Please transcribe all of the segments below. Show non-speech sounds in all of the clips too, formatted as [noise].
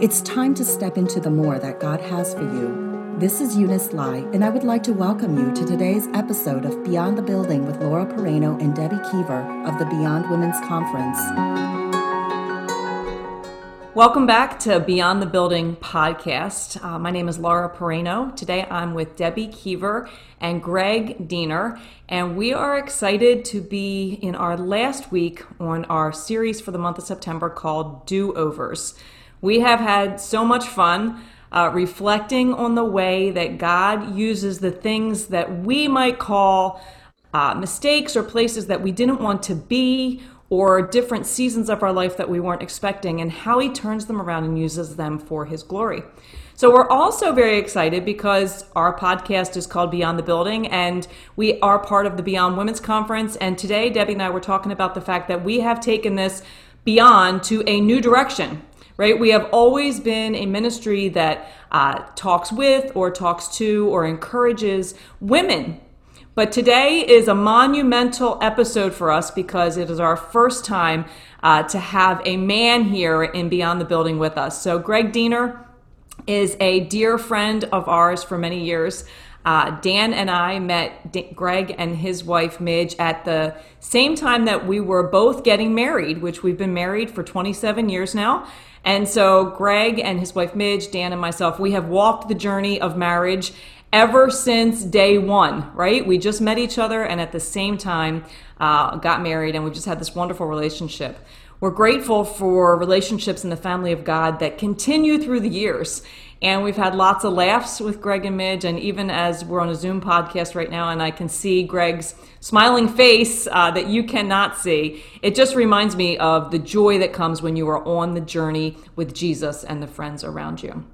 It's time to step into the more that God has for you. This is Eunice Lai, and I would like to welcome you to today's episode of Beyond the Building with Laura Pereno and Debbie Kiever of the Beyond Women's Conference. Welcome back to Beyond the Building podcast. Uh, my name is Laura Pereno. Today I'm with Debbie Kiever and Greg Diener, and we are excited to be in our last week on our series for the month of September called Do Overs. We have had so much fun uh, reflecting on the way that God uses the things that we might call uh, mistakes or places that we didn't want to be or different seasons of our life that we weren't expecting and how he turns them around and uses them for his glory. So we're also very excited because our podcast is called Beyond the Building and we are part of the Beyond Women's Conference. And today, Debbie and I were talking about the fact that we have taken this beyond to a new direction right? We have always been a ministry that uh, talks with or talks to or encourages women. But today is a monumental episode for us because it is our first time uh, to have a man here in Beyond the Building with us. So, Greg Diener is a dear friend of ours for many years. Uh, Dan and I met D- Greg and his wife Midge at the same time that we were both getting married, which we've been married for 27 years now. And so Greg and his wife Midge, Dan and myself, we have walked the journey of marriage ever since day one, right? We just met each other and at the same time uh, got married, and we've just had this wonderful relationship. We're grateful for relationships in the family of God that continue through the years. And we've had lots of laughs with Greg and Midge. And even as we're on a Zoom podcast right now, and I can see Greg's smiling face uh, that you cannot see, it just reminds me of the joy that comes when you are on the journey with Jesus and the friends around you.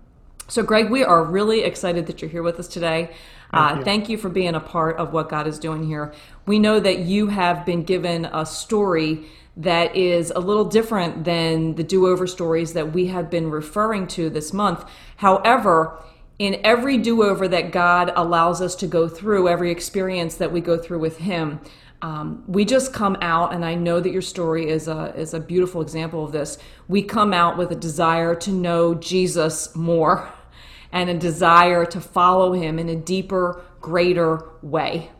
So, Greg, we are really excited that you're here with us today. Thank, uh, thank you for being a part of what God is doing here. We know that you have been given a story that is a little different than the do over stories that we have been referring to this month. However, in every do over that God allows us to go through, every experience that we go through with Him, um, we just come out, and I know that your story is a is a beautiful example of this. We come out with a desire to know Jesus more, [laughs] and a desire to follow Him in a deeper, greater way.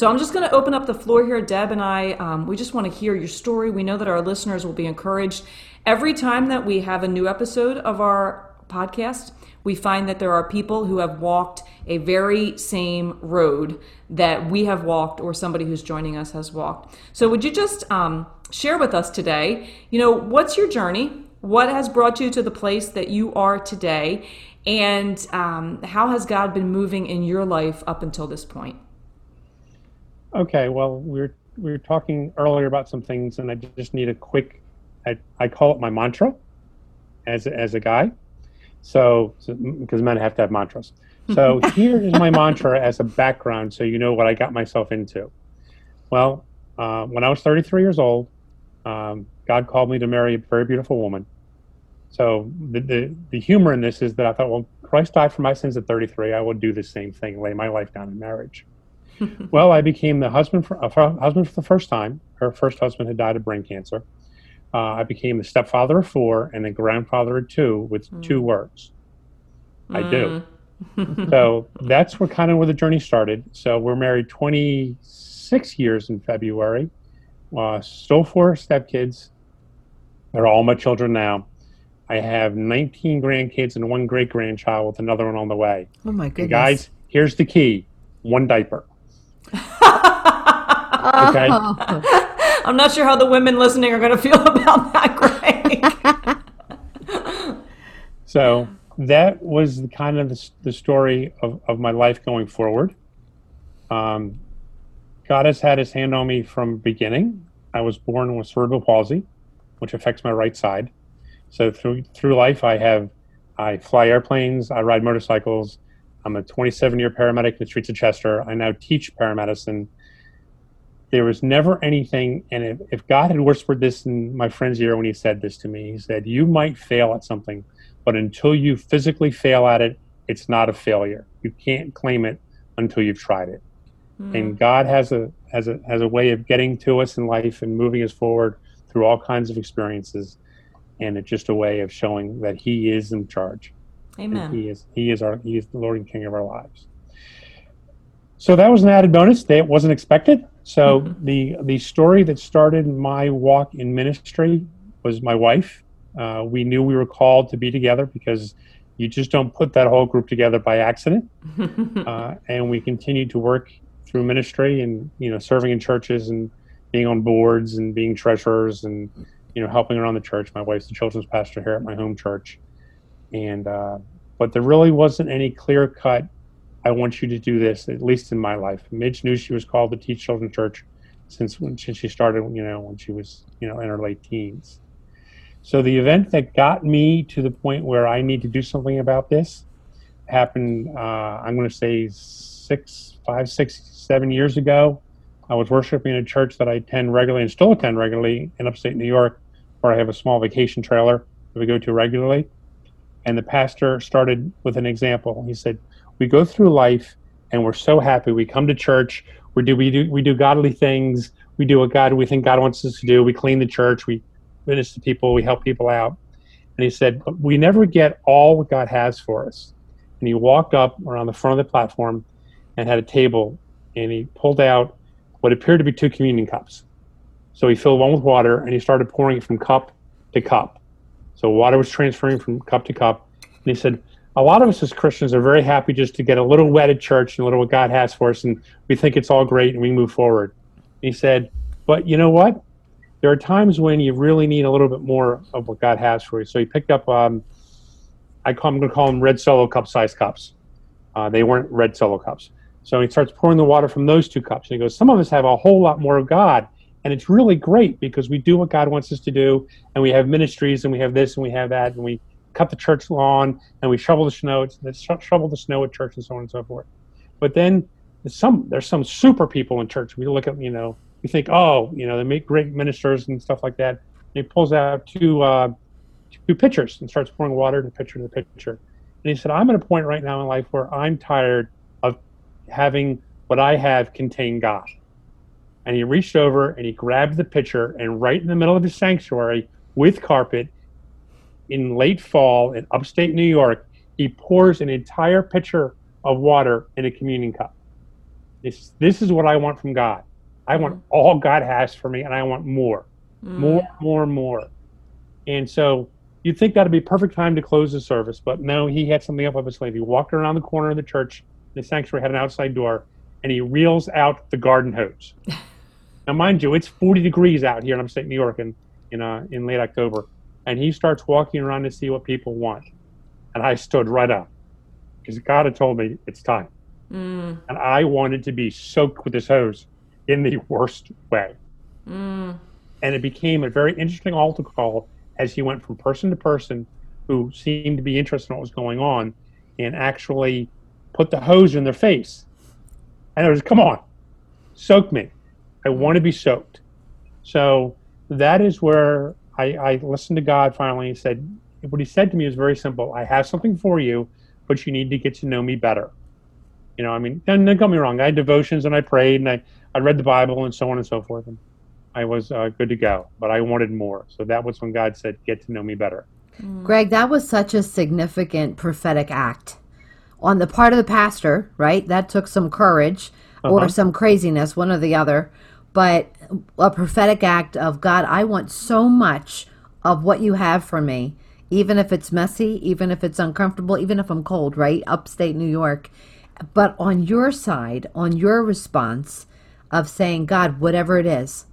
So I'm just going to open up the floor here. Deb and I, um, we just want to hear your story. We know that our listeners will be encouraged. Every time that we have a new episode of our podcast, we find that there are people who have walked a very same road that we have walked or somebody who's joining us has walked. So would you just um, share with us today, you know, what's your journey? What has brought you to the place that you are today? And um, how has God been moving in your life up until this point? Okay, well, we are we are talking earlier about some things, and I just need a quick. I, I call it my mantra, as as a guy, so because men have to have mantras. So [laughs] here is my mantra as a background, so you know what I got myself into. Well, uh, when I was 33 years old, um, God called me to marry a very beautiful woman. So the, the the humor in this is that I thought, well, Christ died for my sins at 33. I would do the same thing, lay my life down in marriage. [laughs] well, I became the husband for, uh, husband for the first time. Her first husband had died of brain cancer. Uh, I became the stepfather of four and the grandfather of two with mm. two words. I do. Hmm. [laughs] so that's where kind of where the journey started. So we're married 26 years in February. Uh, still four stepkids. They're all my children now. I have 19 grandkids and one great grandchild with another one on the way. Oh my goodness. And guys, here's the key one diaper okay. [laughs] I'm not sure how the women listening are going to feel [laughs] about that, Greg. [laughs] so that was the kind of the, the story of, of my life going forward. Um, God has had his hand on me from beginning. I was born with cerebral palsy, which affects my right side. So through through life, I have I fly airplanes, I ride motorcycles, I'm a 27 year paramedic in the streets of Chester. I now teach paramedicine. There was never anything, and if, if God had whispered this in my friend's ear when he said this to me, he said, You might fail at something, but until you physically fail at it, it's not a failure. You can't claim it until you've tried it. Mm. And God has a has a has a way of getting to us in life and moving us forward through all kinds of experiences. and it's just a way of showing that He is in charge. Amen. He is He is our He is the Lord and King of our lives. So that was an added bonus. That wasn't expected. So mm-hmm. the the story that started my walk in ministry was my wife. Uh, we knew we were called to be together because you just don't put that whole group together by accident. [laughs] uh, and we continued to work through ministry and you know serving in churches and being on boards and being treasurers and you know helping around the church. My wife's the children's pastor here at my home church, and uh, but there really wasn't any clear cut. I want you to do this, at least in my life. Midge knew she was called to teach children's church since when since she started, you know, when she was you know in her late teens. So the event that got me to the point where I need to do something about this happened. Uh, I'm going to say six, five, six, seven years ago. I was worshiping in a church that I attend regularly and still attend regularly in upstate New York, where I have a small vacation trailer that we go to regularly. And the pastor started with an example. He said, "We go through life, and we're so happy. We come to church. We do we do we do godly things. We do what God we think God wants us to do. We clean the church. We witness to people. We help people out." And he said, "But we never get all what God has for us." And he walked up around the front of the platform and had a table, and he pulled out what appeared to be two communion cups. So he filled one with water and he started pouring it from cup to cup. So water was transferring from cup to cup. And he said, a lot of us as Christians are very happy just to get a little wet at church and a little what God has for us, and we think it's all great and we move forward. And he said, but you know what? There are times when you really need a little bit more of what God has for you. So he picked up, um, I call, I'm going to call them red solo cup size cups. Uh, they weren't red solo cups. So he starts pouring the water from those two cups. And he goes, Some of us have a whole lot more of God. And it's really great because we do what God wants us to do. And we have ministries and we have this and we have that. And we cut the church lawn and we shovel the snow, shovel the snow at church and so on and so forth. But then there's some, there's some super people in church. We look at, you know, we think, oh, you know, they make great ministers and stuff like that. And he pulls out two, uh, two pitchers and starts pouring water in the pitcher to the pitcher. And he said, I'm at a point right now in life where I'm tired of having what I have contain God. And he reached over and he grabbed the pitcher, and right in the middle of his sanctuary with carpet in late fall in upstate New York, he pours an entire pitcher of water in a communion cup. This, this is what I want from God. I want mm-hmm. all God has for me, and I want more, mm. more, more, more. And so you'd think that'd be perfect time to close the service, but no, he had something up up his sleeve. He walked around the corner of the church the sanctuary had an outside door, and he reels out the garden hose. [laughs] now, mind you, it's 40 degrees out here in upstate New York in in, uh, in late October, and he starts walking around to see what people want. And I stood right up because God had told me it's time, mm. and I wanted to be soaked with this hose in the worst way. Mm. And it became a very interesting altar call as he went from person to person who seemed to be interested in what was going on and actually put the hose in their face. And it was, come on, soak me. I want to be soaked. So that is where I, I listened to God finally and said, what he said to me was very simple. I have something for you, but you need to get to know me better. You know, I mean, don't, don't get me wrong. I had devotions and I prayed and I, I read the Bible and so on and so forth. And I was uh, good to go, but I wanted more. So that was when God said, get to know me better. Greg, that was such a significant prophetic act on the part of the pastor, right? That took some courage uh-huh. or some craziness, one or the other. But a prophetic act of God, I want so much of what you have for me, even if it's messy, even if it's uncomfortable, even if I'm cold, right? Upstate New York. But on your side, on your response of saying, God, whatever it is,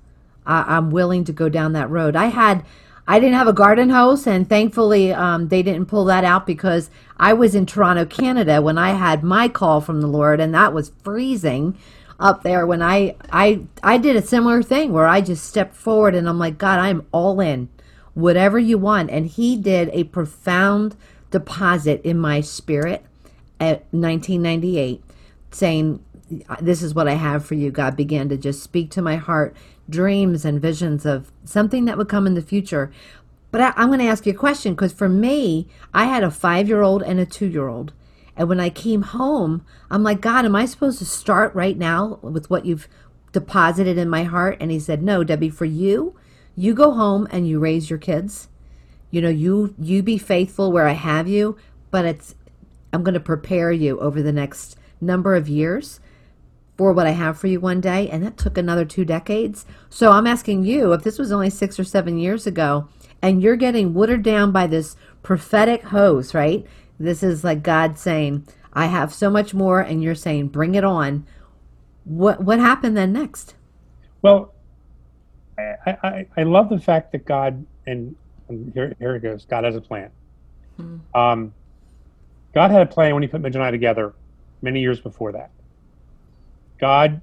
I- I'm willing to go down that road. I had I didn't have a garden hose, and thankfully um, they didn't pull that out because I was in Toronto, Canada, when I had my call from the Lord, and that was freezing up there. When I I I did a similar thing where I just stepped forward and I'm like, God, I'm all in, whatever you want, and He did a profound deposit in my spirit at 1998, saying, "This is what I have for you." God began to just speak to my heart dreams and visions of something that would come in the future. But I, am going to ask you a question because for me, I had a five year old and a two year old. And when I came home, I'm like, God, am I supposed to start right now with what you've deposited in my heart? And he said, No, Debbie, for you, you go home and you raise your kids. you know, you you be faithful where I have you, but it's I'm going to prepare you over the next number of years for what I have for you one day, and that took another two decades. So I'm asking you, if this was only 6 or 7 years ago and you're getting watered down by this prophetic hose, right? This is like God saying, I have so much more and you're saying, bring it on. What what happened then next? Well, I, I, I love the fact that God and, and here here it goes. God has a plan. Mm. Um, God had a plan when He put Midge and I together many years before that. God,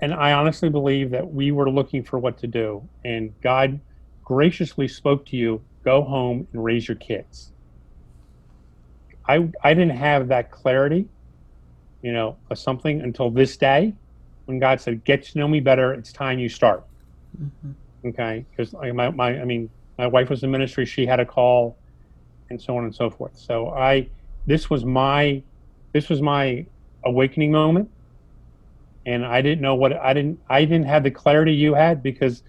and I honestly believe that we were looking for what to do, and God graciously spoke to you: go home and raise your kids. I I didn't have that clarity, you know, of something until this day, when God said, "Get to know me better. It's time you start." Mm-hmm. Okay, because my, my I mean my wife was in ministry. She had a call, and so on and so forth. So I this was my this was my awakening moment, and I didn't know what I didn't I didn't have the clarity you had because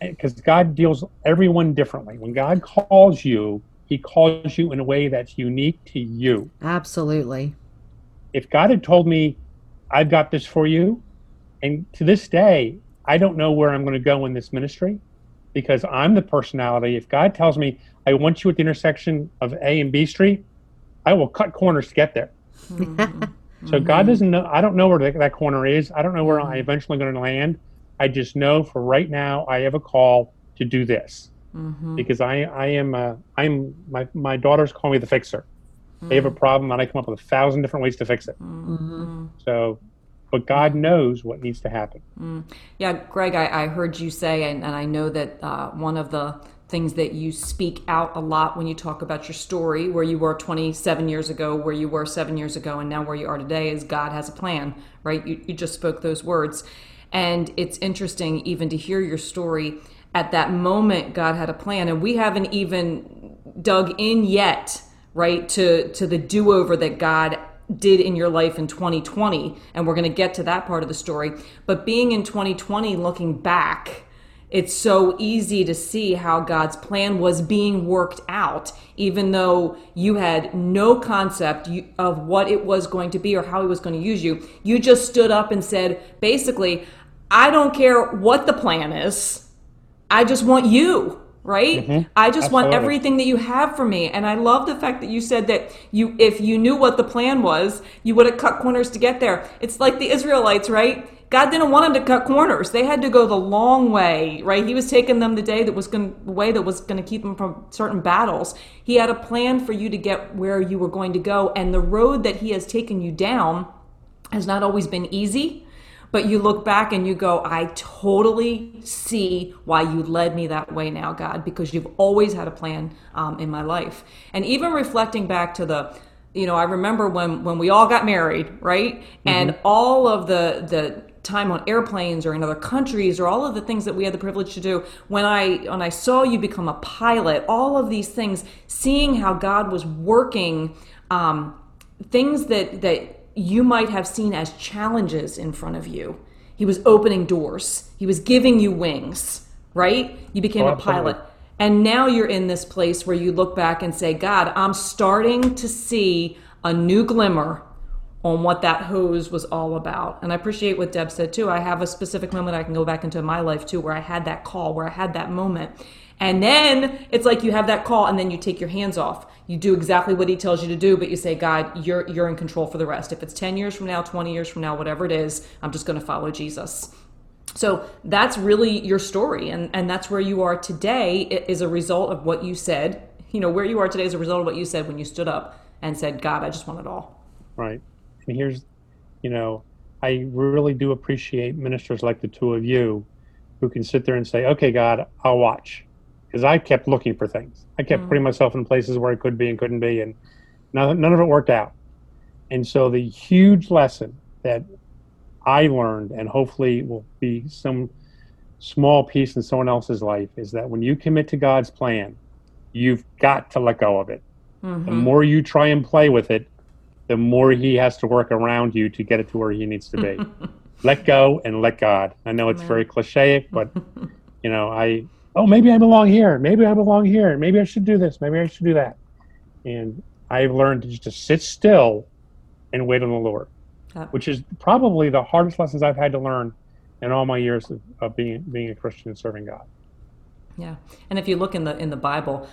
because God deals everyone differently. When God calls you, He calls you in a way that's unique to you. Absolutely. If God had told me, "I've got this for you," and to this day, I don't know where I'm going to go in this ministry because I'm the personality. If God tells me, I want you at the intersection of A and B Street, I will cut corners to get there. Mm-hmm. so God mm-hmm. doesn't know, I don't know where that, that corner is. I don't know where mm-hmm. I eventually going to land. I just know for right now, I have a call to do this mm-hmm. because I, I am, a, I'm, my, my daughters call me the fixer. They have a problem and I come up with a thousand different ways to fix it. Mm-hmm. So but God knows what needs to happen. Mm. Yeah, Greg, I, I, heard you say, and, and I know that uh, one of the things that you speak out a lot when you talk about your story, where you were 27 years ago, where you were seven years ago, and now where you are today, is God has a plan, right? You, you just spoke those words. And it's interesting even to hear your story. At that moment, God had a plan, and we haven't even dug in yet, right, to, to the do over that God did in your life in 2020 and we're going to get to that part of the story. But being in 2020 looking back it's so easy to see how God's plan was being worked out even though you had no concept of what it was going to be or how he was going to use you. You just stood up and said basically I don't care what the plan is I just want you right? Mm-hmm. i just Absolutely. want everything that you have for me. And i love the fact that you said that you if you knew what the plan was you would have cut corners to get there. It's like the israelites right? God didn't want them to cut corners. They had to go the long way right? He was taking them the day that was going the way that was going to keep them from certain battles. He had a plan for you to get where you were going to go. And the road that he has taken you down has not always been easy but you look back and you go, I totally see why you led me that way now, God, because you've always had a plan um, in my life. And even reflecting back to the, you know, I remember when when we all got married, right? Mm-hmm. And all of the the time on airplanes or in other countries or all of the things that we had the privilege to do when i when i saw you become a pilot all of these things seeing how god was working um, things that that you might have seen as challenges in front of you. He was opening doors, he was giving you wings, right? You became oh, a pilot. And now you're in this place where you look back and say, God, I'm starting to see a new glimmer on what that hose was all about. And I appreciate what Deb said too. I have a specific moment I can go back into my life too where I had that call, where I had that moment. And then it's like you have that call and then you take your hands off. You do exactly what he tells you to do but you say god you're you're in control for the rest. If it's 10 years from now 20 years from now whatever it is i'm just going to follow jesus. So that's really your story and and that's where you are today is a result of what you said. You know where you are today is a result of what you said when you stood up and said god i just want it all. Right. And here's you know i really do appreciate ministers like the two of you who can sit there and say okay god i'll watch because I kept looking for things. I kept mm putting myself in places where I could be and couldn't be, and none, none of it worked out. And so the huge lesson that I learned, and hopefully will be some small piece in someone else's life, is that when you commit to God's plan, you've got to let go of it. Mm-hmm. The more you try and play with it, the more He has to work around you to get it to where He needs to be. [laughs] let go and let God. I know it's very cliche, but [laughs] you know, I oh, maybe I belong here. Maybe I belong here. Maybe I should do this. Maybe I should do that. And I've learned to just to sit still and wait on the Lord, which is probably the hardest lessons I've had to learn in all my years of, of being being a Christian and serving God. Yeah, and if you look in the in the Bible,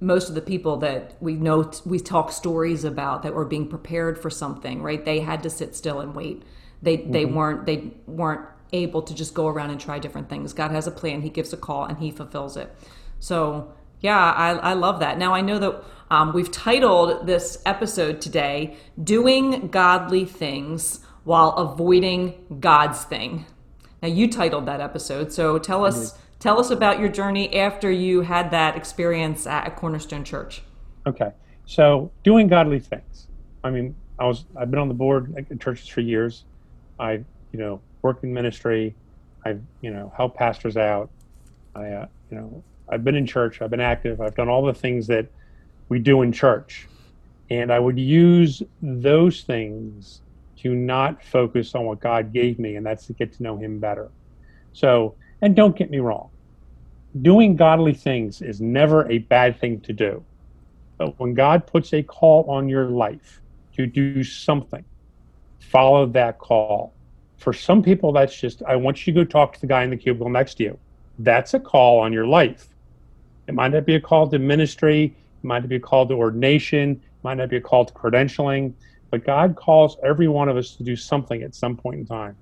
most of the people that we know we talk stories about that were being prepared for something, right? They had to sit still and wait. They mm-hmm. they weren't they weren't able to just go around and try different things. God has a plan. He gives a call and He fulfills it. So yeah, I, I love that. Now I know that um, we've titled this episode today "Doing Godly Things." while avoiding God's thing. Now you titled that episode, so tell us mm-hmm. tell us about your journey after you had that experience at Cornerstone Church. Okay, so doing godly things. I mean, I was I've been on the board at churches for years. I you know worked in ministry. I've you know helped pastors out. I uh, you know I've been in church. I've been active. I've done all the things that we do in church, and I would use those things to not focus on what God gave me, and that's to get to know Him better. So, and don't get me wrong, doing godly things is never a bad thing to do. But when God puts a call on your life to do something, follow that call. For some people, that's just, I want you to go talk to the guy in the cubicle next to you. That's a call on your life. It might not be a call to ministry, it might not be a call to ordination, it might not be a call to credentialing, but God calls every one of us to do something at some point in time.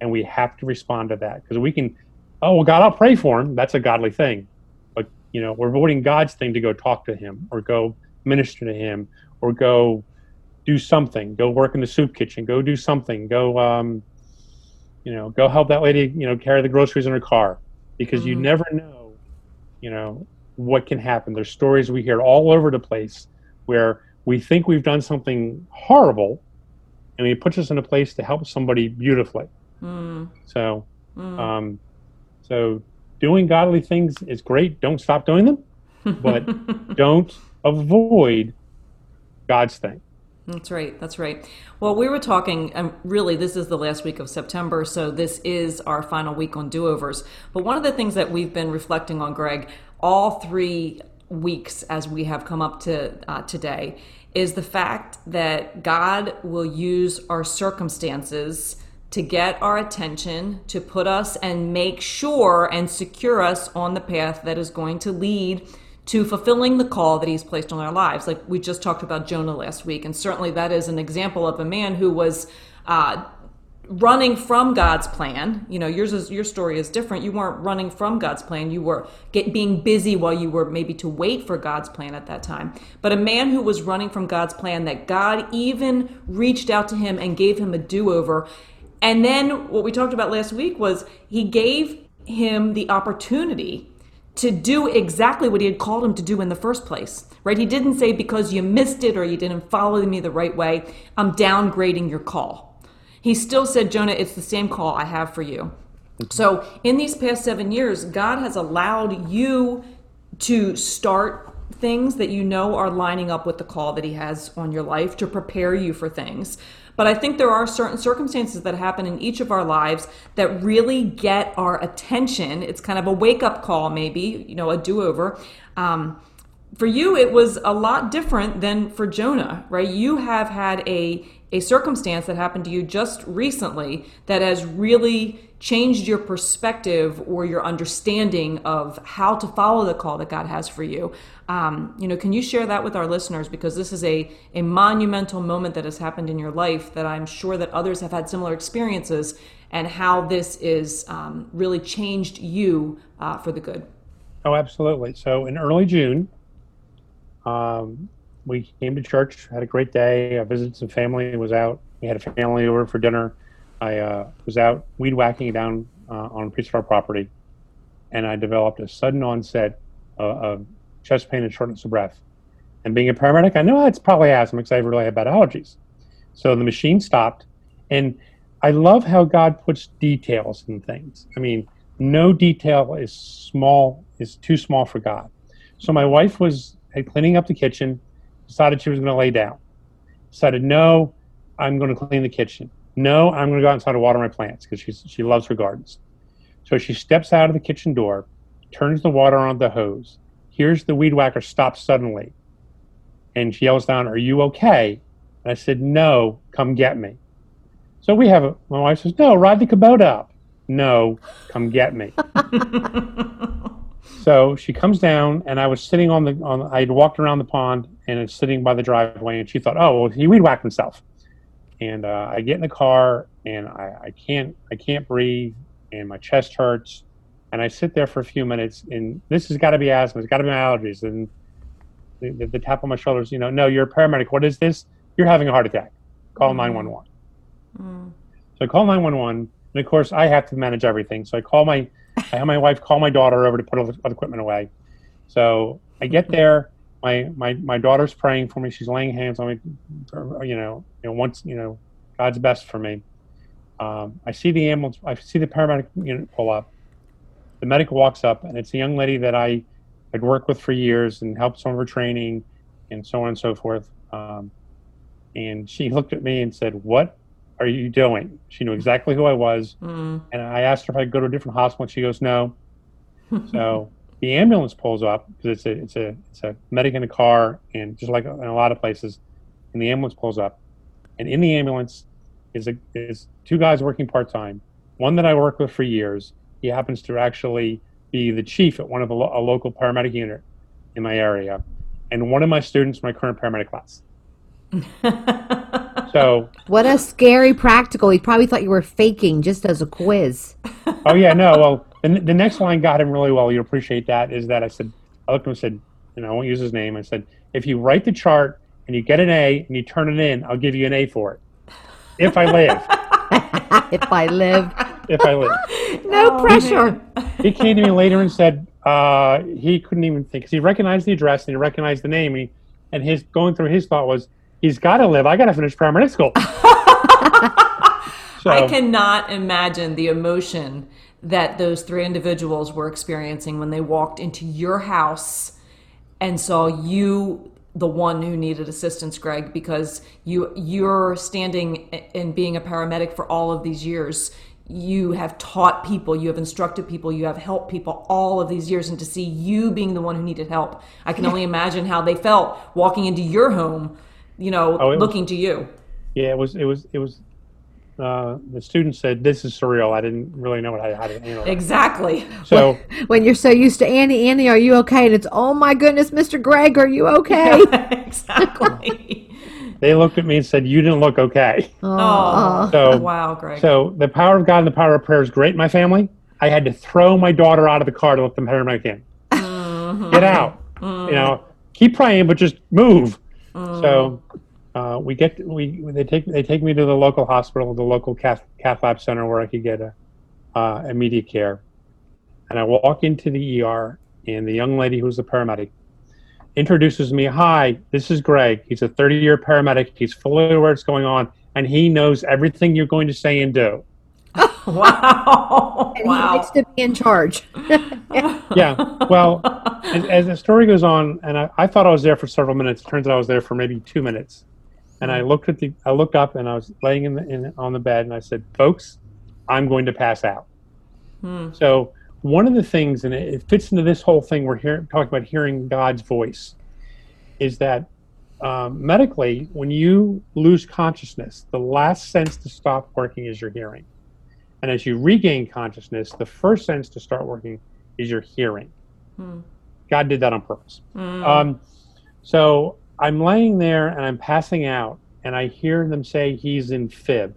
And we have to respond to that because we can, oh, well, God, I'll pray for him. That's a godly thing. But, you know, we're voting God's thing to go talk to him or go minister to him or go do something, go work in the soup kitchen, go do something, go, um, you know, go help that lady, you know, carry the groceries in her car because mm-hmm. you never know, you know, what can happen. There's stories we hear all over the place where we think we've done something horrible and it puts us in a place to help somebody beautifully. Mm. So, mm. Um, so doing godly things is great. Don't stop doing them, but [laughs] don't avoid God's thing. That's right. That's right. Well, we were talking, and um, really, this is the last week of September, so this is our final week on do overs. But one of the things that we've been reflecting on, Greg, all three weeks as we have come up to uh, today is the fact that God will use our circumstances to get our attention, to put us and make sure and secure us on the path that is going to lead to fulfilling the call that he's placed on our lives. Like we just talked about Jonah last week, and certainly that is an example of a man who was uh, running from God's plan. You know, yours is your story is different. You weren't running from God's plan. You were get, being busy while you were maybe to wait for God's plan at that time. But a man who was running from God's plan that God even reached out to him and gave him a do-over. And then what we talked about last week was he gave him the opportunity to do exactly what he had called him to do in the first place, right? He didn't say because you missed it or you didn't follow me the right way, I'm downgrading your call he still said, Jonah, it's the same call I have for you. So, in these past seven years, God has allowed you to start things that you know are lining up with the call that He has on your life to prepare you for things. But I think there are certain circumstances that happen in each of our lives that really get our attention. It's kind of a wake up call, maybe, you know, a do over. Um, for you, it was a lot different than for Jonah, right? You have had a a circumstance that happened to you just recently that has really changed your perspective or your understanding of how to follow the call that God has for you. Um, you know, can you share that with our listeners because this is a a monumental moment that has happened in your life that I'm sure that others have had similar experiences and how this is um, really changed you uh, for the good. Oh, absolutely. So in early June, um, we came to church, had a great day. I visited some family, was out. We had a family over for dinner. I uh, was out weed whacking down uh, on a piece of our property, and I developed a sudden onset uh, of chest pain and shortness of breath. And being a paramedic, I know it's probably asthma because I really have bad allergies. So the machine stopped, and I love how God puts details in things. I mean, no detail is small is too small for God. So my wife was cleaning up the kitchen decided she was going to lay down. Decided, no, I'm going to clean the kitchen. No, I'm going to go outside and water my plants because she she loves her gardens. So she steps out of the kitchen door turns the water on the hose. Here's the weed whacker stop suddenly. And she yells down, Are you okay? And I said, No, come get me. So we have a, my wife says, No, ride the Kubota up. No, come get me. [laughs] so she comes down, and I was sitting on the, on, I'd walked around the pond and it's sitting by the driveway, and she thought, Oh, well, he weed whacked himself. And uh, I get in the car, and I, I can't, I can't breathe, and my chest hurts and I sit there for a few minutes, and this has got to be asthma, it's got to be my allergies, and the, the, the, tap on my shoulders, you know, no, you're a paramedic. What is this? You're having a heart attack. Call mm. 911. Mm. So I call 911, and of course, I have to manage everything. So I call my, I have my wife call my daughter over to put all the equipment away. So I get there. My, my, my daughter's praying for me. She's laying hands on me. You know, you know, once you know, God's best for me. Um, I see the ambulance. I see the paramedic unit pull up the medic walks up, and it's a young lady that I had worked with for years and helped some of her training and so on and so forth. Um, and she looked at me and said, What are you doing? She knew exactly who I was. Mm. And I asked her if I could go to a different hospital. And she goes, No. [laughs] so the ambulance pulls up because it's a, it's, a, it's a medic in a car, and just like in a lot of places, and the ambulance pulls up. And in the ambulance is, a, is two guys working part time, one that I worked with for years, he happens to actually be the chief at one of the lo- a local paramedic unit in my area, and one of my students from my current paramedic class. [laughs] so what a scary practical. He probably thought you were faking just as a quiz. oh yeah, no. Well, the, the next line got him really well. You appreciate that. Is that I said I looked at him and said, and I won't use his name. I said, if you write the chart and you get an A and you turn it in, I'll give you an A for it. If I live. [laughs] if I live. If I live. no oh, pressure. Man. He came to me later and said uh, he couldn't even think because he recognized the address and he recognized the name. He, and his going through his thought was, he's got to live. I got to finish paramedic school. [laughs] so, I cannot imagine the emotion that those three individuals were experiencing when they walked into your house and saw you the one who needed assistance, Greg, because you you're standing and being a paramedic for all of these years. You have taught people, you have instructed people, you have helped people all of these years, and to see you being the one who needed help, I can only imagine how they felt walking into your home, you know, oh, looking was, to you. Yeah, it was it was it was uh, the student said, "This is surreal." I didn't really know what I had to handle. Exactly. So [laughs] when you're so used to Annie, Annie, are you okay? And it's, "Oh my goodness, Mr. Greg, are you okay?" [laughs] exactly. [laughs] they looked at me and said, "You didn't look okay." Oh, so wow, Greg. So the power of God and the power of prayer is great in my family. I had to throw my daughter out of the car to let them paramedic in. Mm-hmm. Get out. Mm-hmm. You know, keep praying, but just move. Mm-hmm. So uh, we get we they take they take me to the local hospital, the local cath, cath lab center where I could get a, uh, immediate care. And I walk into the ER, and the young lady who's the paramedic introduces me. Hi, this is Greg. He's a 30 year paramedic. He's fully aware what's going on, and he knows everything you're going to say and do. [laughs] wow! And wow. he likes to be in charge. [laughs] yeah. Well, as, as, the story goes on, and I, I, thought I was there for several minutes. It turns out I was there for maybe two minutes and I looked at the I looked up and I was laying in, the, in on the bed and I said, "Folks, I'm going to pass out." Hmm. So one of the things, and it, it, fits into this whole thing we're here talking about hearing God's voice, is that um, medically, when you lose consciousness, the last sense to stop working is your hearing, and as you regain consciousness, the first sense to start working is your hearing. Hmm. God did that on purpose. Hmm. Um, so I'm laying there and I'm passing out, and I hear them say he's in fib.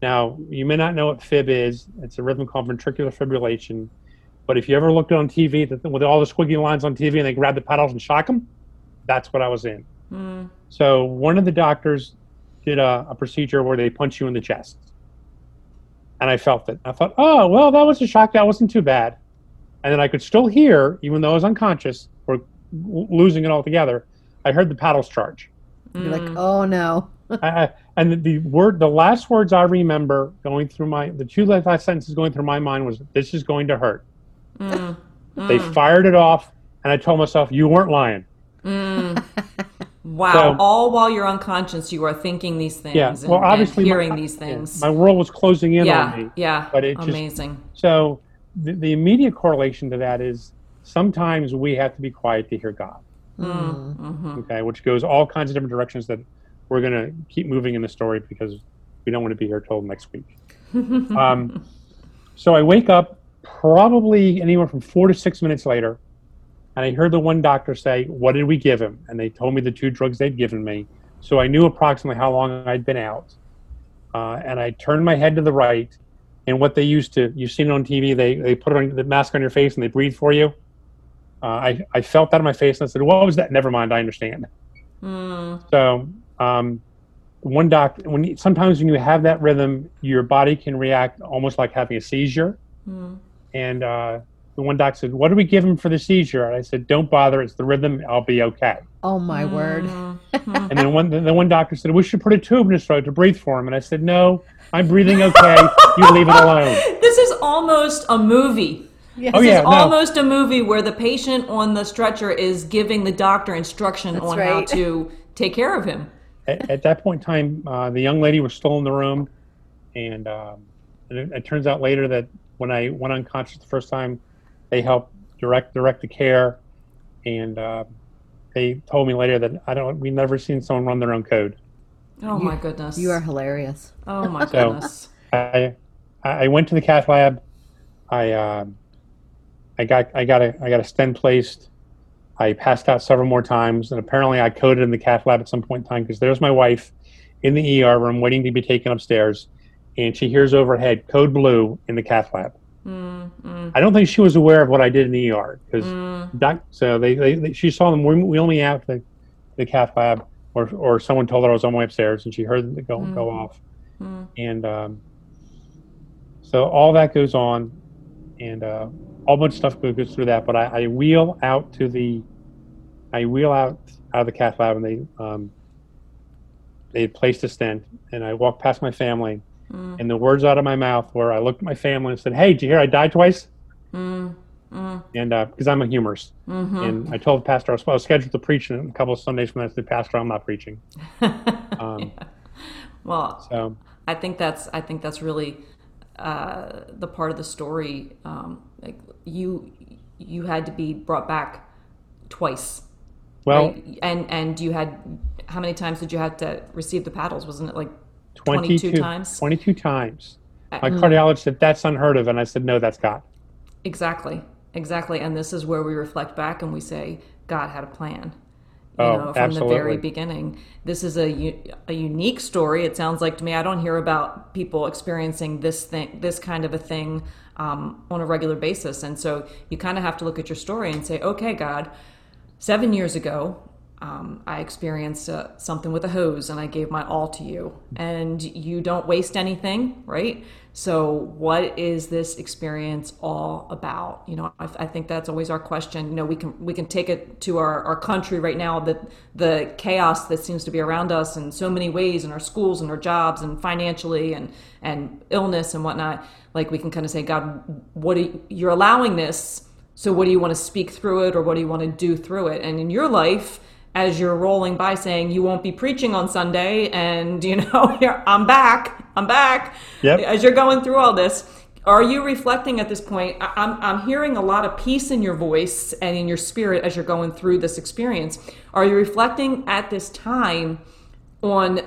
Now, you may not know what fib is. It's a rhythm called ventricular fibrillation. But if you ever looked on TV with all the squiggly lines on TV and they grab the paddles and shock them, that's what I was in. Mm. So one of the doctors did a, a, procedure where they punch you in the chest. And I felt it. I thought, oh, well, that was a shock. That wasn't too bad. And then I could still hear, even though I was unconscious or losing it altogether, I heard the paddles charge. You're like, mm. oh no. [laughs] I, and the, the, word, the last words I remember going through my, the two last sentences going through my mind was, "This is going to hurt." Mm. They mm. fired it off, and I told myself, "You weren't lying." [laughs] Mm. Wow! So, All while you're unconscious, you are thinking these things. Yeah. Well, and, obviously, and hearing my, these things. My world was closing in yeah, on me. Yeah. But it amazing. Just, so the, the immediate correlation to that is sometimes we have to be quiet to hear God. Mm-hmm. Okay, which goes all kinds of different directions that we're going to keep moving in the story because we don't want to be here till next week. [laughs] um, so I wake up probably anywhere from four to six minutes later, and I heard the one doctor say, "What did we give him?" And they told me the two drugs they'd given me. So I knew approximately how long I'd been out. Uh, and I turned my head to the right, and what they used to, you've seen it on TV, they, they put on the mask on your face and they breathe for you. Uh, I, I felt that on my face and I said, What was that? Never mind, I understand. Mm. So, um, one doc, when you, sometimes when you have that rhythm, your body can react almost like having a seizure. Mm. And uh, the one doc said, What do we give him for the seizure? And I said, Don't bother, it's the rhythm, I'll be okay. Oh my word. Mm-hmm. And then one, the one doctor said, We should put a tube in his throat to breathe for him. And I said, No, I'm breathing okay. you leave it alone. [laughs] This is almost a movie. Yes. Oh, This yeah, is no. almost a movie where the patient on the stretcher is giving the doctor instruction That's on how to take care of him. At, at that point in time, uh, the young lady was still in the room. And, um, and it, it turns out later that when I went unconscious the first time, they helped direct direct the care. And uh, they told me later that I don't, we've never seen someone run their own code. Oh my goodness. You are hilarious. Oh my So- goodness. I I went to the cath lab. I um, I got I got a I got a stent placed. I passed out several more times, and apparently I coded in the cath lab at some point in time because there's my wife in the ER room waiting to be taken upstairs, and she hears overhead code blue in the cath lab. Mm, mm, I don't think she was aware of what I did in the ER because mm. So they, they, they she saw them We me out to the, the cath lab, or or someone told her I was on my way upstairs, and she heard it go go Mm. off, Mm. and um, so all that goes on, and uh, all bunch of stuff goes through that. But I, I wheel out to the, I wheel out out of the cath lab, and they um, they placed a stent, and I walk past my family, Mm. and the words out of my mouth were, I looked at my family and said, "Hey, did you hear I died twice?" Mm. Mm. And because I'm a humorist. Mhm. And I told the pastor I was, I was scheduled to preach in a couple of Sundays from that. I said, Pastor, I'm not preaching. [laughs] Um, well, So I think that's I think that's really uh, the part of the story. Um, like you you had to be brought back twice. well, right? and and you had how many times did you have to receive the paddles? Wasn't it like 22, 22 times? 22 times. My Mm. cardiologist said that's unheard of, and I said no, that's God. Exactly, exactly. And this is where we reflect back and we say God had a plan. You Oh, know, from the very beginning. This is a, a unique story. It sounds like to me. I don't hear about people experiencing this thing, this kind of a thing, um, on a regular basis. And so you kind of have to look at your story and say, okay, God, seven years ago, um, I experienced uh, something with a hose and I gave my all to you. And you don't waste anything, right? So, what is this experience all about? You know, I, I think that's always our question. You know, we can we can take it to our, our country right now. That the chaos that seems to be around us in so many ways, in our schools and our jobs, and financially, and and illness and whatnot. Like we can kind of say, God, what are you, you're allowing this? So, what do you want to speak through it, or what do you want to do through it? And in your life, as you're rolling by saying you won't be preaching on Sunday, and you know, [laughs] I'm back, I'm back. Yep. As you're going through all this, are you reflecting at this point? I'm, I'm hearing a lot of peace in your voice and in your spirit as you're going through this experience. Are you reflecting at this time on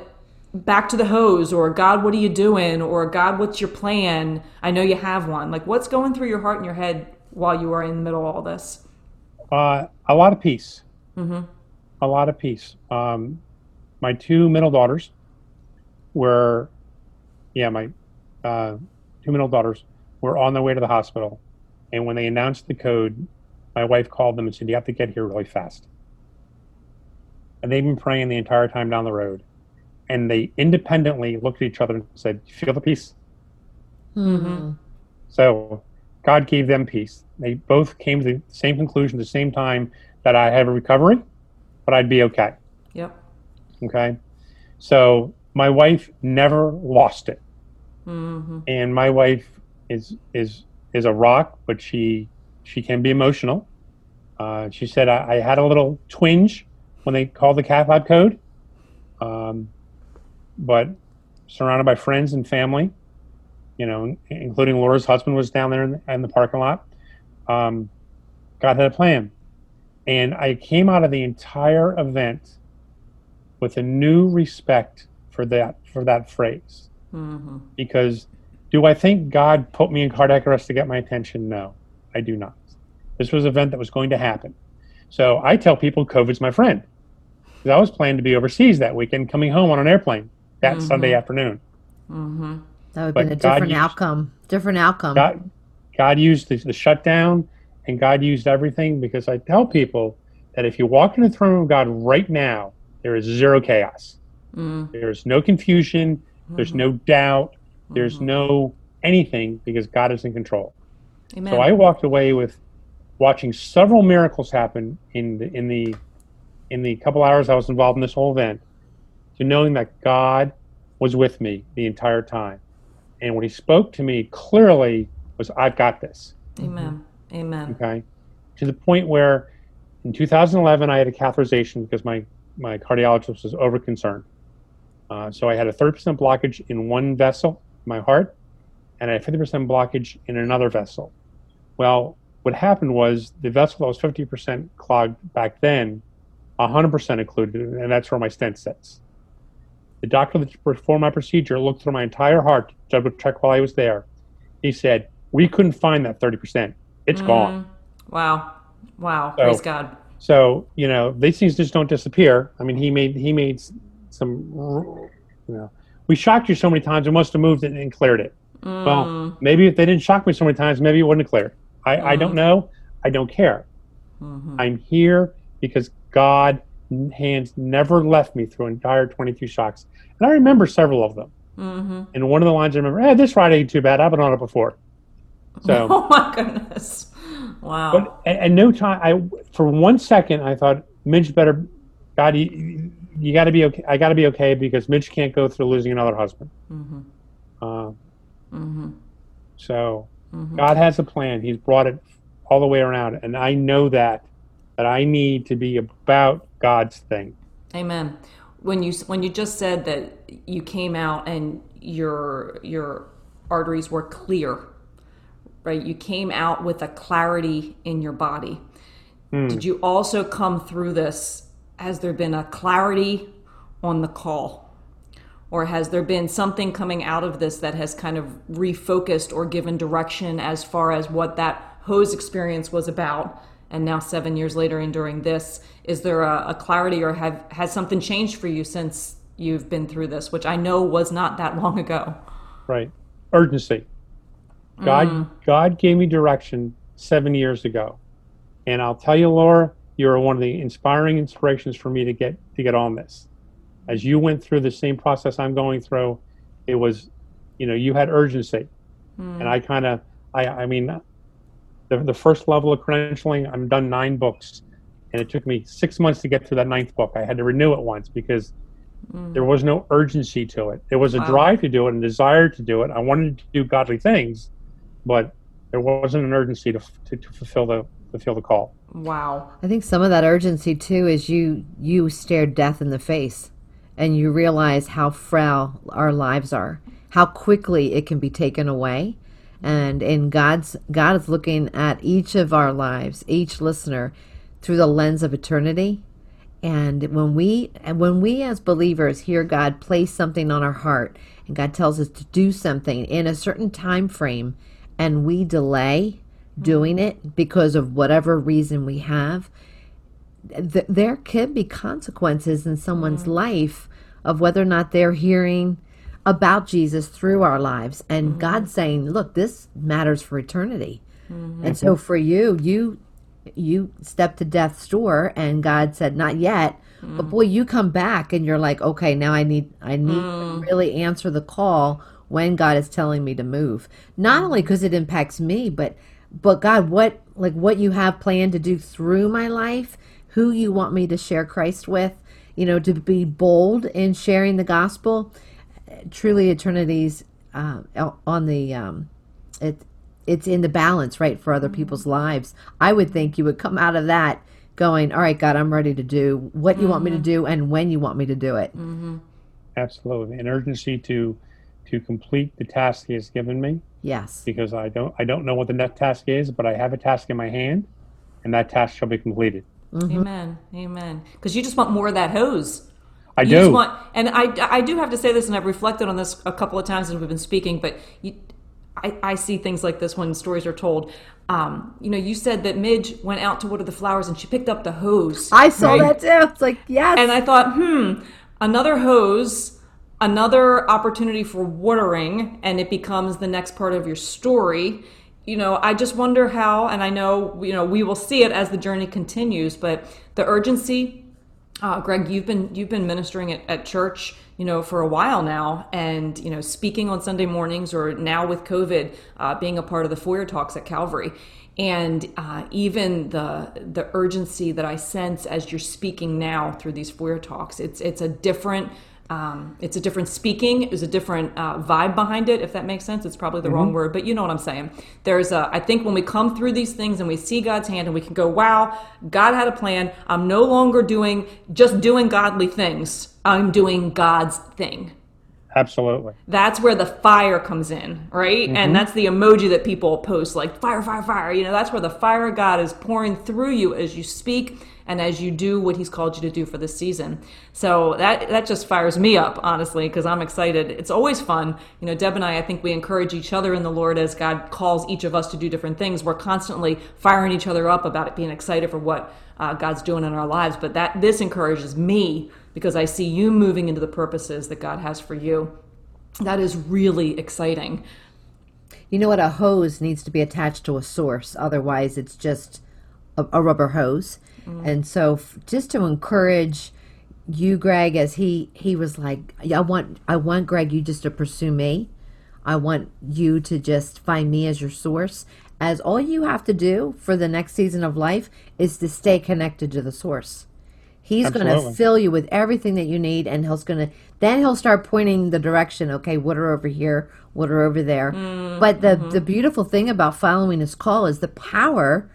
back to the hose or God, what are you doing? Or God, what's your plan? I know you have one. Like, what's going through your heart and your head while you are in the middle of all this? Uh, a lot of peace. Mhm. A lot of peace. Um, my two middle daughters were, yeah, my uh, two middle daughters were on their way to the hospital. And when they announced the code, my wife called them and said, You have to get here really fast. And they've been praying the entire time down the road. And they independently looked at each other and said, You feel the peace? Mm-hmm. So God gave them peace. They both came to the same conclusion at the same time that I have a recovery, but I'd be okay. Yep. Okay. So my wife never lost it. hmm And my wife is is is a rock, but she she can be emotional. Uh, she said I, I had a little twinge when they called the cath lab code, um, but surrounded by friends and family, you know, including Laura's husband was down there in the, in the parking lot. Um, God had a plan. And I came out of the entire event with a new respect for that for that phrase. Mm-hmm. Because do I think God put me in cardiac arrest to get my attention? No, I do not. This was an event that was going to happen. So I tell people COVID's my friend. Because I was planning to be overseas that weekend, coming home on an airplane that mm-hmm. Sunday afternoon. Mm-hmm. That would have been a different used, outcome. Different outcome. God, God used the, the shutdown and God used everything because I tell people that if you walk in the throne of God right now, there is zero chaos. Mm. There's no confusion. Mm-hmm. There's no doubt. There's mm-hmm. no anything because God is in control. Amen. So I walked away with watching several miracles happen in the in the in the couple hours I was involved in this whole event, to knowing that God was with me the entire time. And what he spoke to me clearly was, I've got this. Amen. Amen. Okay. To the point where in 2011, I had a catheterization because my, my cardiologist was over concerned. Uh, so I had a 30% blockage in one vessel, my heart, and I had 50% blockage in another vessel. Well, what happened was the vessel that was 50% clogged back then, 100% occluded, and that's where my stent sits. The doctor that performed my procedure looked through my entire heart to double check while I was there. He said, We couldn't find that 30%. It's mm. gone. Wow. Wow. So, Praise God. So, you know, these things just don't disappear. I mean, he made, he made some, you know, we shocked you so many times, we must have moved it and cleared it. Mm. Well, maybe if they didn't shock me so many times, maybe it wouldn't have cleared. I, mm. I don't mm. know. I don't care. Mm-hmm. I'm here because God hands never left me through entire 22 shocks. And I remember several of them. Mm-hmm. And one of the lines I remember, hey, this ride ain't too bad. I've been on it before. So, [laughs] oh my goodness. Wow. But at, at no time, I for one second, I thought, Midge better, God, you, you got to be okay. I got to be okay because Midge can't go through losing another husband. Mm-hmm. Uh, mm-hmm. So mm-hmm. God has a plan. He's brought it all the way around. And I know that, that I need to be about God's thing. Amen. When you when you just said that you came out and your your arteries were clear, right? You came out with a clarity in your body. Mm. Did you also come through this? Has there been a clarity on the call? Or has there been something coming out of this that has kind of refocused or given direction as far as what that hose experience was about and now seven years later enduring this is there a, a, clarity or have has something changed for you since you've been through this which i know was not that long ago right urgency god mm. god gave me direction seven years ago and i'll tell you laura you're one of the inspiring inspirations for me to get to get on this as you went through the same process i'm going through it was you know you had urgency mm. and i kind of i i mean the, the first level of credentialing, I'm done nine books. And it took me six months to get through that ninth book. I had to renew it once because mm. there was no urgency to it. There was a wow. drive to do it and desire to do it. I wanted to do godly things, but there wasn't an urgency to, to, to fulfill the fulfill the call. Wow. I think some of that urgency too is you you stared death in the face and you realize how frail our lives are, how quickly it can be taken away and in God's God is looking at each of our lives, each listener through the lens of eternity. And when we and when we as believers hear God place something on our heart and God tells us to do something in a certain time frame and we delay doing it because of whatever reason we have, th- there can be consequences in someone's mm-hmm. life of whether or not they're hearing about Jesus through our lives and mm-hmm. God saying, look, this matters for eternity. Mm-hmm. And so for you, you you stepped to death's door and God said, Not yet. Mm. But boy, you come back and you're like, okay, now I need I need mm. to really answer the call when God is telling me to move. Not only because it impacts me, but but God, what like what you have planned to do through my life, who you want me to share Christ with, you know, to be bold in sharing the gospel truly eternities uh, on the um, it it's in the balance right for other people's lives i would think you would come out of that going all right god i'm ready to do what you mm-hmm. want me to mm-hmm. do and when you want me to do it mm-hmm. absolutely an urgency to to complete the task he has given me yes because i don't i don't know what the next task is but i have a task in my hand and that task shall be completed. Mm-hmm. Amen. Amen. Because you just want more of that hose. I you do. Just want, and I, I do have to say this, and I've reflected on this a couple of times as we've been speaking, but you, I, I see things like this when stories are told. Um, you know, you said that Midge went out to water the flowers and she picked up the hose. I saw right? that too. It's like, yes. And I thought, hmm, another hose, another opportunity for watering, and it becomes the next part of your story. You know, I just wonder how, and I know, you know, we will see it as the journey continues, but the urgency, uh, Greg, you've been you've been ministering at, at church you know, for a while now, and you know, speaking on Sunday mornings, or now with COVID, uh, being a part of the foyer talks at Calvary, and uh, even the the urgency that I sense as you're speaking now through these foyer talks, it's it's a different um, it's a different speaking. There's a different uh, vibe behind it, if that makes sense. It's probably the mm-hmm. wrong word, but you know what I'm saying. There's a, I think when we come through these things and we see God's hand and we can go, wow, God had a plan. I'm no longer doing just doing godly things. I'm doing God's thing. Absolutely. That's where the fire comes in, right? Mm-hmm. And that's the emoji that people post like fire, fire, fire. You know, that's where the fire of God is pouring through you as you speak and as you do what he's called you to do for this season. So that that just fires me up, honestly, because I'm excited. It's always fun. You know, Deb and I, I think we encourage each other in the Lord as God calls each of us to do different things. We're constantly firing each other up about it, being excited for what uh, God's doing in our lives. But that this encourages me because I see you moving into the purposes that God has for you. That is really exciting. You know what? A hose needs to be attached to a source. Otherwise, it's just a, a rubber hose. Mm. And so f- just to encourage you, Greg, as he he was like, I want I want Greg you just to pursue me. I want you to just find me as your source. As all you have to do for the next season of life is to stay connected to the source. He's going to fill you with everything that you need, and he's going to then he'll start pointing the direction. Okay, what are over here? What are over there? Mm, but the mm-hmm. the beautiful thing about following his call is the power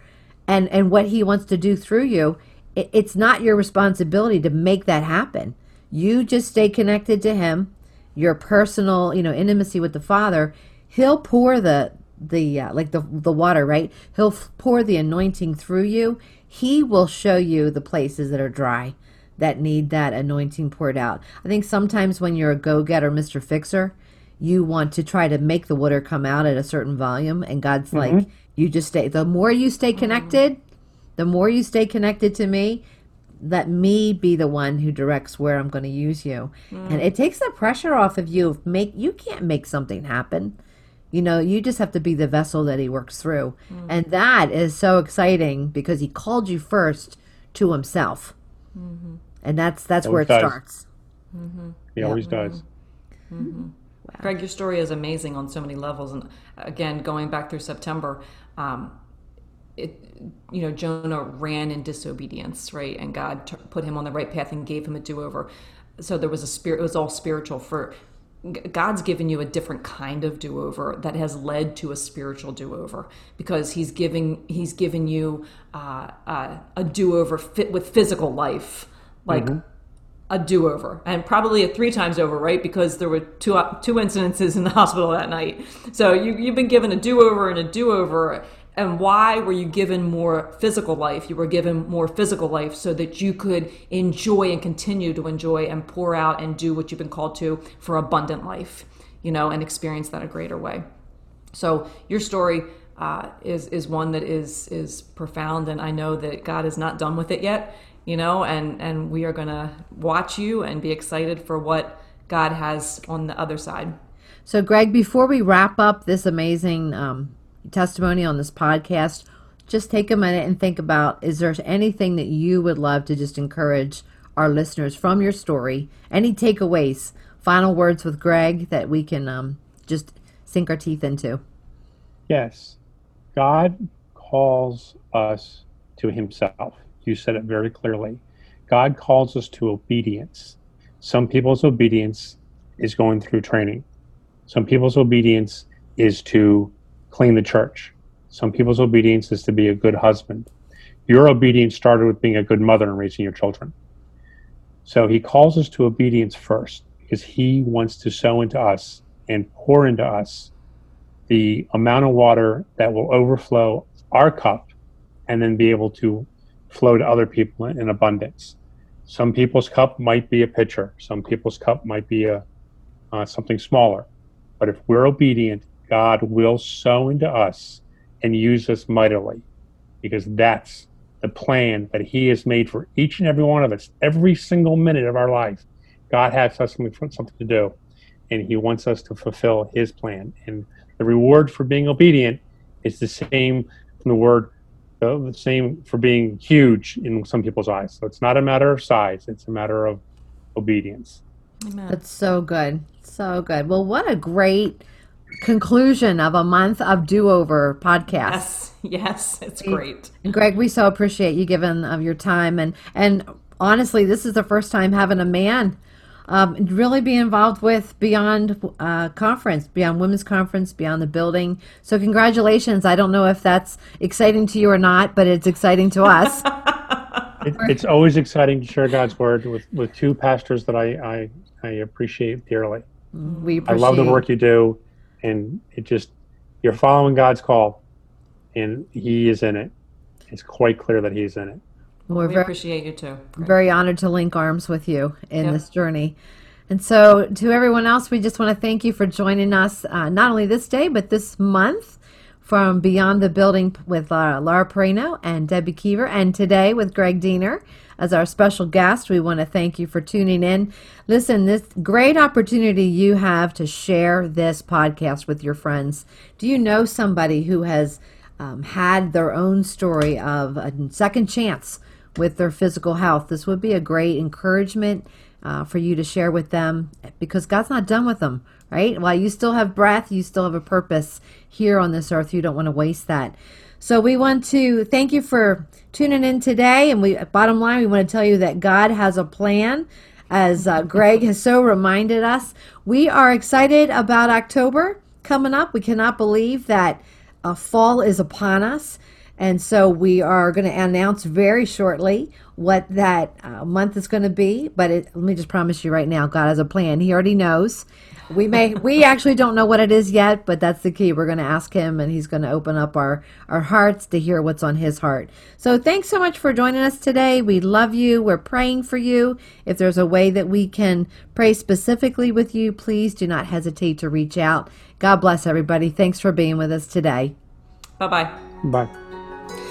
and and what he wants to do through you it, it's not your responsibility to make that happen. You just stay connected to him your personal you know intimacy with the father. He'll pour the the uh, like the the water right? He'll pour the anointing through you. He will show you the places that are dry that need that anointing poured out. I think sometimes when you're a go-getter mr fixer you want to try to make the water come out at a certain volume and god's mm-hmm. like you just stay. The more you stay connected, the more you stay connected to me, let me be the one who directs where I'm going to use you. Mm. And it takes the pressure off of you. Make you can't make something happen. You know, you just have to be the vessel that he works through. Mm. And that is so exciting because he called you first to himself. Mm-hmm. And that's that's where it does. starts. Mm-hmm. He always does. Mm-hmm. Greg, your story is amazing on so many levels. And again, going back through September, um, it, you know, Jonah ran in disobedience, right? And God t- put him on the right path and gave him a do over. So there was a spirit, it was all spiritual. For God's given you a different kind of do over that has led to a spiritual do over because He's giving He's given you uh, uh, a do over fit with physical life, like. Mm-hmm a do-over and probably a three times over right? Because there were two two incidences in the [laughs] hospital that night. So you, you've been given a do-over and a do-over. And why were you given more physical life? You were given more physical life so that you could enjoy and continue to enjoy and pour out and do what you've been called to for abundant life you know and experience that a greater way. So your story uh, is is one that is is profound and i know that god is not done with it yet you know, and and we are going to watch you and be excited for what God has on the other side. So, Greg, before we wrap up this amazing um, testimony on this podcast, just take a minute and think about is there anything that you would love to just encourage our listeners from your story? Any takeaways, final words with Greg that we can um, just sink our teeth into? Yes. God calls us to himself. You said it very clearly. God calls us to obedience. Some people's obedience is going through training. Some people's obedience is to clean the church. Some people's obedience is to be a good husband. Your obedience started with being a good mother and raising your children. So he calls us to obedience first because he wants to sow into us and pour into us the amount of water that will overflow our cup and then be able to flow to other people in abundance. Some people's cup might be a pitcher. Some people's cup might be a uh, something smaller. But if we're obedient, God will sow into us and use us mightily, because that's the plan that He has made for each and every one of us. Every single minute of our life, God has us something, something to do, and He wants us to fulfill His plan. And the reward for being obedient is the same from the word the same for being huge in some people's eyes. So it's not a matter of size, it's a matter of obedience. Amen. That's so good. So good. Well, what a great conclusion of a month of do over podcast. Yes, [laughs] yes, it's great. And Greg, we so appreciate you giving of your time and and honestly, this is the first time having a man um, really be involved with Beyond uh, Conference, Beyond Women's Conference, Beyond the Building. So, congratulations. I don't know if that's exciting to you or not, but it's exciting to us. [laughs] it, it's always exciting to share God's word with, with two pastors that I, I, I appreciate dearly. We appreciate I love the work you do, and it just, you're following God's call, and He is in it. It's quite clear that He's in it. We're we very, appreciate you too. Great. Very honored to link arms with you in yep. this journey. And so, to everyone else, we just want to thank you for joining us uh, not only this day, but this month from Beyond the Building with uh, Laura Perino and Debbie Kiever, and today with Greg Diener as our special guest. We want to thank you for tuning in. Listen, this great opportunity you have to share this podcast with your friends. Do you know somebody who has um, had their own story of a second chance? With their physical health. This would be a great encouragement uh, for you to share with them because God's not done with them, right? While you still have breath, you still have a purpose here on this earth. You don't want to waste that. So we want to thank you for tuning in today. And we, bottom line, we want to tell you that God has a plan. As uh, Greg has so reminded us, we are excited about October coming up. We cannot believe that uh, fall is upon us. And so we are going to announce very shortly what that uh, month is going to be. But it, let me just promise you right now, God has a plan. He already knows. We may, [laughs] we actually don't know what it is yet, but that's the key. We're going to ask Him, and He's going to open up our our hearts to hear what's on His heart. So thanks so much for joining us today. We love you. We're praying for you. If there's a way that we can pray specifically with you, please do not hesitate to reach out. God bless everybody. Thanks for being with us today. Bye bye. Bye.